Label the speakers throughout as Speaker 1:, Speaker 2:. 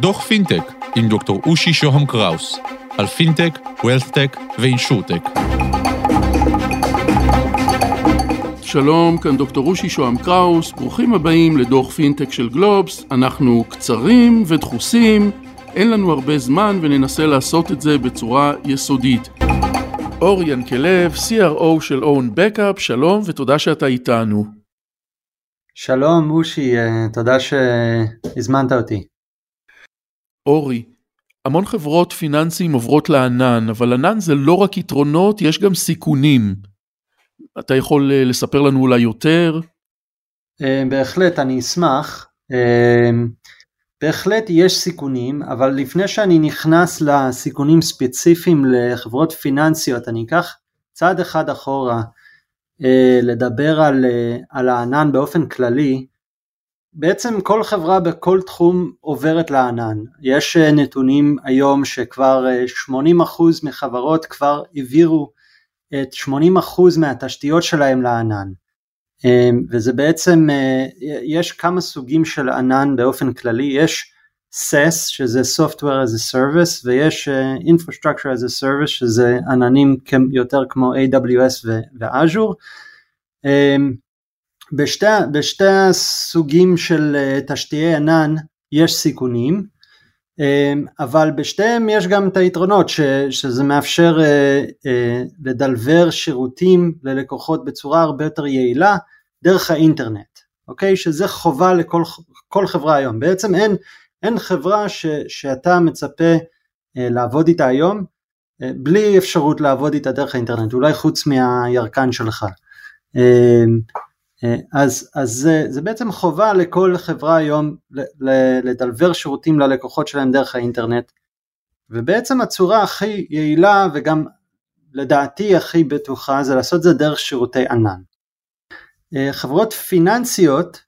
Speaker 1: דוח פינטק עם דוקטור אושי שוהם קראוס על פינטק, וולת'טק ואינשורטק.
Speaker 2: שלום, כאן דוקטור אושי שוהם קראוס, ברוכים הבאים לדוח פינטק של גלובס, אנחנו קצרים ודחוסים, אין לנו הרבה זמן וננסה לעשות את זה בצורה יסודית. אור ינקלב, CRO של OwnBackup, שלום ותודה שאתה איתנו.
Speaker 3: שלום אושי, אה, תודה שהזמנת אותי.
Speaker 2: אורי, המון חברות פיננסים עוברות לענן, אבל ענן זה לא רק יתרונות, יש גם סיכונים. אתה יכול אה, לספר לנו אולי יותר?
Speaker 3: אה, בהחלט, אני אשמח. בהחלט יש סיכונים, אבל לפני שאני נכנס לסיכונים ספציפיים לחברות פיננסיות, אני אקח צעד אחד אחורה לדבר על, אה, על הענן באופן כללי. בעצם כל חברה בכל תחום עוברת לענן. יש אה, נתונים היום שכבר 80% מחברות כבר העבירו את 80% מהתשתיות שלהם לענן. וזה בעצם, אה, יש כמה סוגים של ענן באופן כללי, יש SES שזה Software as a Service ויש uh, Infrastructure as a Service שזה עננים יותר כמו AWS ו-Azure. Um, בשתי, בשתי הסוגים של uh, תשתיי ענן יש סיכונים, um, אבל בשתיהם יש גם את היתרונות ש, שזה מאפשר uh, לדלבר שירותים ללקוחות בצורה הרבה יותר יעילה דרך האינטרנט, אוקיי? שזה חובה לכל חברה היום. בעצם אין, אין חברה ש, שאתה מצפה אה, לעבוד איתה היום אה, בלי אפשרות לעבוד איתה דרך האינטרנט, אולי חוץ מהירקן שלך. אה, אז, אז זה, זה בעצם חובה לכל חברה היום לדלבר שירותים ללקוחות שלהם דרך האינטרנט, ובעצם הצורה הכי יעילה וגם לדעתי הכי בטוחה זה לעשות זה דרך שירותי ענן. חברות פיננסיות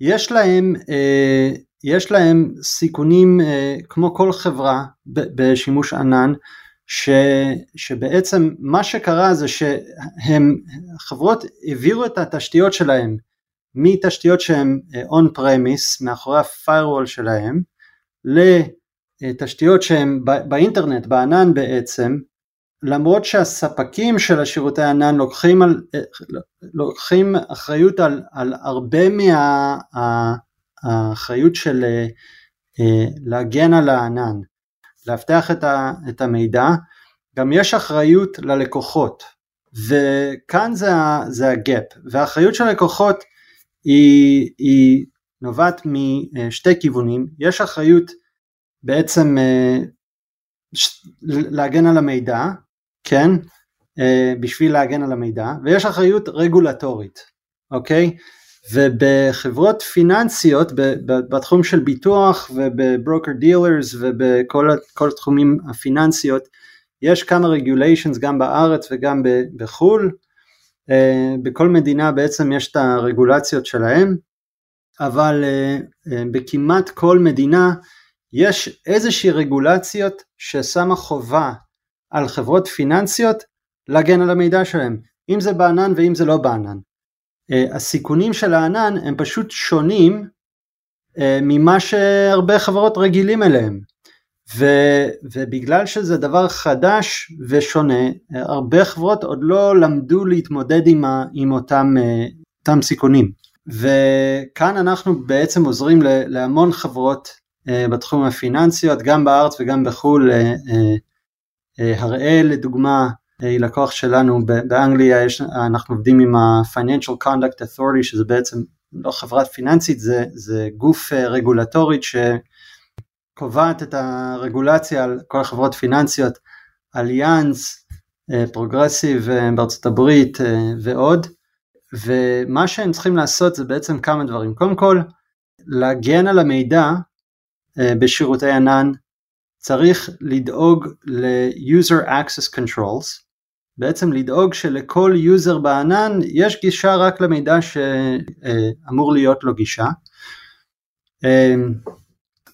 Speaker 3: יש אה, יש להם סיכונים אה, כמו כל חברה בשימוש ענן ש, שבעצם מה שקרה זה שהם, חברות העבירו את התשתיות שלהם מתשתיות שהן און פרמיס מאחורי ה-firewall שלהם לתשתיות שהן באינטרנט, בענן בעצם, למרות שהספקים של השירותי ענן לוקחים, על, לוקחים אחריות על, על הרבה מהאחריות של אה, להגן על הענן, לאבטח את, את המידע, גם יש אחריות ללקוחות, וכאן זה, זה הגאפ, והאחריות של הלקוחות היא, היא נובעת משתי כיוונים, יש אחריות בעצם אה, להגן על המידע, כן, אה, בשביל להגן על המידע, ויש אחריות רגולטורית, אוקיי? ובחברות פיננסיות, בתחום של ביטוח וב broker dealers ובכל התחומים הפיננסיות, יש כמה regulations גם בארץ וגם בחו"ל, אה, בכל מדינה בעצם יש את הרגולציות שלהם, אבל אה, בכמעט כל מדינה יש איזושהי רגולציות ששמה חובה על חברות פיננסיות להגן על המידע שלהם, אם זה בענן ואם זה לא בענן. Uh, הסיכונים של הענן הם פשוט שונים uh, ממה שהרבה חברות רגילים אליהם. ו, ובגלל שזה דבר חדש ושונה, הרבה חברות עוד לא למדו להתמודד עם, ה, עם אותם, uh, אותם סיכונים. וכאן אנחנו בעצם עוזרים להמון חברות בתחום הפיננסיות, גם בארץ וגם בחו"ל, אה, הראל לדוגמה אה, היא לקוח שלנו. באנגליה, יש, אנחנו עובדים עם ה-Financial Conduct Authority שזה בעצם לא חברת פיננסית, זה, זה גוף אה, רגולטורית שקובעת את הרגולציה על כל החברות פיננסיות, אליאנס, פרוגרסיב בארצות הברית ועוד, ומה שהם צריכים לעשות זה בעצם כמה דברים, קודם כל להגן על המידע בשירותי ענן צריך לדאוג ל-user access controls, בעצם לדאוג שלכל יוזר בענן יש גישה רק למידע שאמור להיות לו גישה. אמ,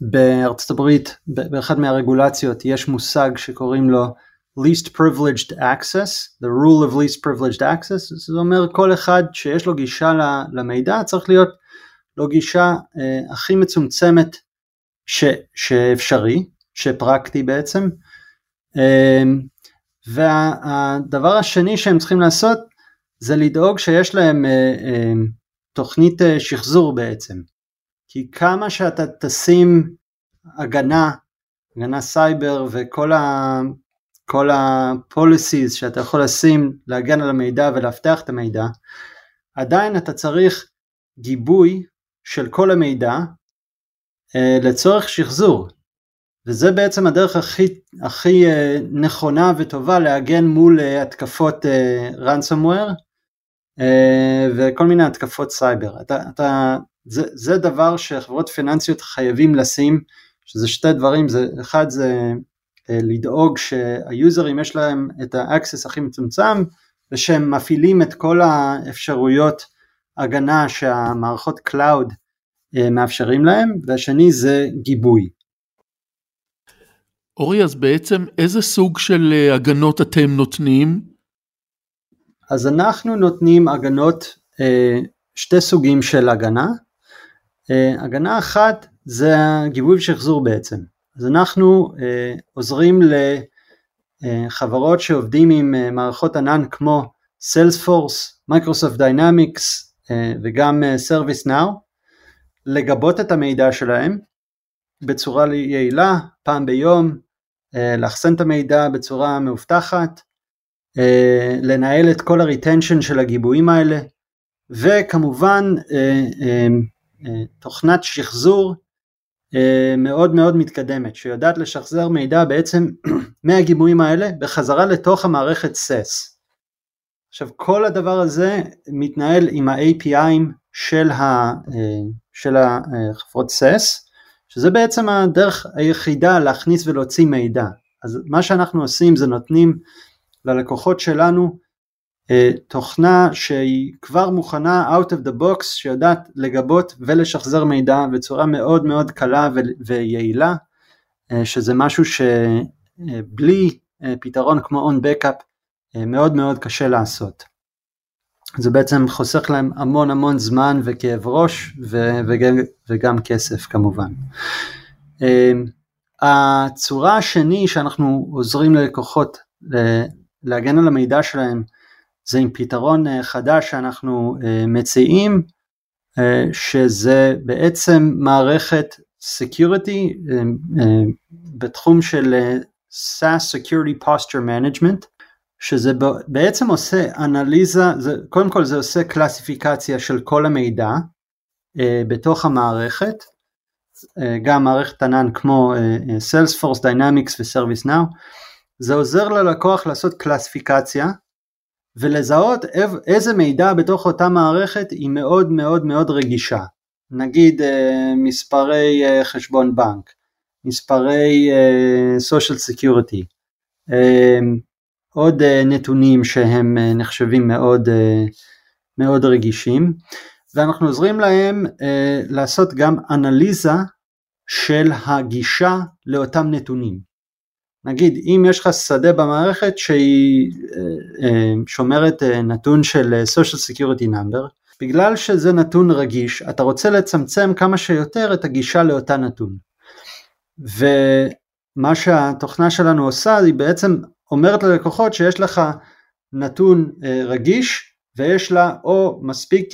Speaker 3: בארצות הברית, באחד מהרגולציות יש מושג שקוראים לו least privileged access, the rule of least privileged access, זה אומר כל אחד שיש לו גישה למידע צריך להיות לא גישה אה, הכי מצומצמת ש, שאפשרי, שפרקטי בעצם. אה, והדבר השני שהם צריכים לעשות זה לדאוג שיש להם אה, אה, תוכנית אה, שחזור בעצם. כי כמה שאתה תשים הגנה, הגנה סייבר וכל ה... כל ה-policies שאתה יכול לשים להגן על המידע ולאבטח את המידע, עדיין אתה צריך גיבוי של כל המידע אה, לצורך שחזור. וזה בעצם הדרך הכי, הכי אה, נכונה וטובה להגן מול אה, התקפות אה, ransomware וכל מיני התקפות סייבר. אתה, אתה, זה, זה דבר שחברות פיננסיות חייבים לשים, שזה שתי דברים, זה, אחד זה לדאוג שהיוזרים יש להם את ה access הכי מצומצם ושהם מפעילים את כל האפשרויות הגנה שהמערכות cloud מאפשרים להם, והשני זה גיבוי.
Speaker 2: אורי, אז בעצם איזה סוג של אה, הגנות אתם נותנים?
Speaker 3: אז אנחנו נותנים הגנות, שתי סוגים של הגנה. הגנה אחת זה הגיבוי ושחזור בעצם. אז אנחנו עוזרים לחברות שעובדים עם מערכות ענן כמו Salesforce, Microsoft Dynamics וגם ServiceNow, לגבות את המידע שלהם בצורה יעילה, פעם ביום, לאחסן את המידע בצורה מאובטחת, uh, לנהל את כל ה-retension של הגיבויים האלה, וכמובן uh, תוכנת שחזור אה, מאוד מאוד מתקדמת, שיודעת לשחזר מידע בעצם מהגיבויים האלה בחזרה לתוך המערכת SES. עכשיו כל הדבר הזה מתנהל עם ה-API'ים של, אה, של החברות SES, שזה בעצם הדרך היחידה להכניס ולהוציא מידע. אז מה שאנחנו עושים זה נותנים ללקוחות שלנו אה, תוכנה שהיא כבר מוכנה out of the box שיודעת לגבות ולשחזר מידע בצורה מאוד מאוד קלה ויעילה אה, שזה משהו שבלי אה, פתרון כמו on backup מאוד מאוד קשה לעשות. זה בעצם חוסך להם המון המון זמן וכאב ראש וגם, וגם כסף כמובן. הצורה השני שאנחנו עוזרים ללקוחות להגן על המידע שלהם זה עם פתרון אה, חדש שאנחנו אה, מציעים, אה, שזה בעצם מערכת Security בתחום של SaaS Security Posture Management, שזה בעצם עושה אנליזה, זה, קודם כל זה עושה קלסיפיקציה של כל המידע בתוך המערכת, גם מערכת ענן כמו Salesforce, Dynamics ו-ServiceNow, זה עוזר ללקוח לעשות קלסיפיקציה ולזהות איזה מידע בתוך אותה מערכת היא מאוד מאוד מאוד רגישה. נגיד אה, מספרי אה, חשבון בנק, מספרי אה, social security, עוד נתונים שהם נחשבים מאוד, מאוד רגישים, ואנחנו עוזרים להם לעשות גם אנליזה של הגישה לאותם נתונים. נגיד אם יש לך שדה במערכת שהיא אה, אה, שומרת אה, נתון של social security number, בגלל שזה נתון רגיש אתה רוצה לצמצם כמה שיותר את הגישה לאותה נתון. ומה שהתוכנה שלנו עושה היא בעצם אומרת ללקוחות שיש לך נתון רגיש ויש לה או מספיק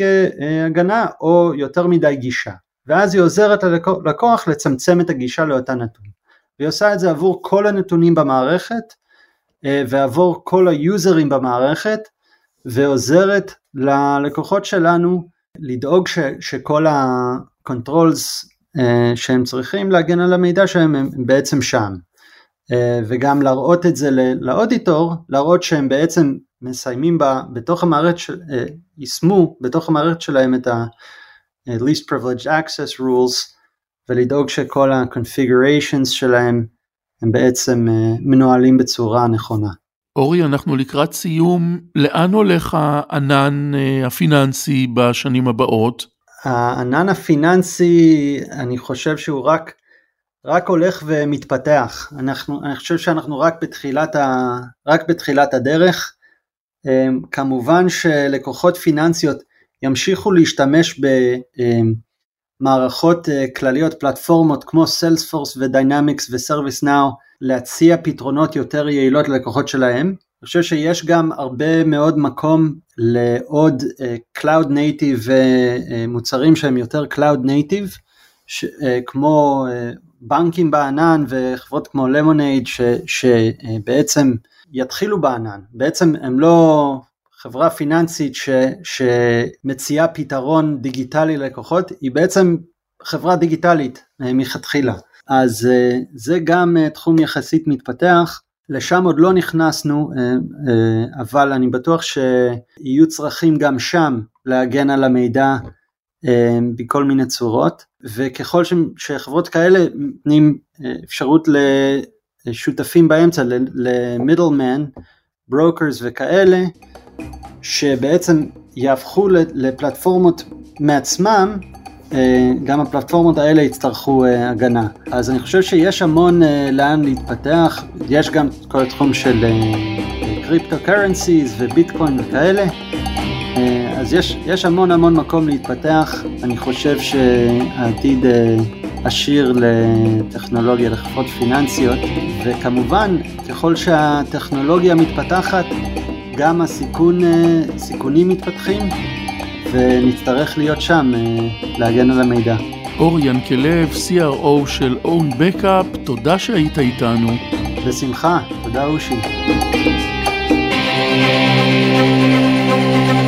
Speaker 3: הגנה או יותר מדי גישה ואז היא עוזרת ללקוח לצמצם את הגישה לאותה נתון. והיא עושה את זה עבור כל הנתונים במערכת אה, ועבור כל היוזרים במערכת ועוזרת ללקוחות שלנו לדאוג ש, שכל ה-controls אה, שהם צריכים להגן על המידע שלהם הם בעצם שם אה, וגם להראות את זה לאודיטור, להראות שהם בעצם מסיימים בה, בתוך המערכת, יישמו בתוך המערכת שלהם את ה-least privileged access rules ולדאוג שכל ה-configurations שלהם הם בעצם אה, מנוהלים בצורה נכונה.
Speaker 2: אורי, אנחנו לקראת סיום, לאן הולך הענן אה, הפיננסי בשנים הבאות?
Speaker 3: הענן הפיננסי, אני חושב שהוא רק, רק הולך ומתפתח. אנחנו, אני חושב שאנחנו רק בתחילת, ה, רק בתחילת הדרך. אה, כמובן שלקוחות פיננסיות ימשיכו להשתמש ב... מערכות כלליות, פלטפורמות כמו Salesforce ו-Dynamics ו-ServiceNow להציע פתרונות יותר יעילות ללקוחות שלהם. אני חושב שיש גם הרבה מאוד מקום לעוד Cloud Native מוצרים שהם יותר Cloud Native, ש, כמו בנקים בענן וחברות כמו למונייד שבעצם יתחילו בענן, בעצם הם לא חברה פיננסית ש, שמציעה פתרון דיגיטלי ללקוחות, היא בעצם חברה דיגיטלית אה, מלכתחילה. אז אה, זה גם אה, תחום יחסית מתפתח, לשם עוד לא נכנסנו, אבל אני בטוח שיהיו צרכים גם שם להגן על המידע בכל מיני צורות, וככל שחברות כאלה נותנים אפשרות לשותפים באמצע, ל middleman, brokers וכאלה, שבעצם יהפכו לפלטפורמות מעצמם, אה, גם הפלטפורמות האלה יצטרכו אה, הגנה. אז אני חושב שיש המון אה, לאן להתפתח, יש גם כל התחום של cryptocurrencies וביטקוין וכאלה, אז יש, יש המון המון מקום להתפתח, אני חושב שהעתיד עשיר לטכנולוגיה, לחברות פיננסיות, וכמובן, ככל שהטכנולוגיה מתפתחת, גם הסיכון, אה, סיכונים מתפתחים ונצטרך להיות שם אה, להגן על המידע.
Speaker 2: אור ינקלב, CRO של Own Backup, תודה שהיית איתנו.
Speaker 3: בשמחה, תודה אושי. thank you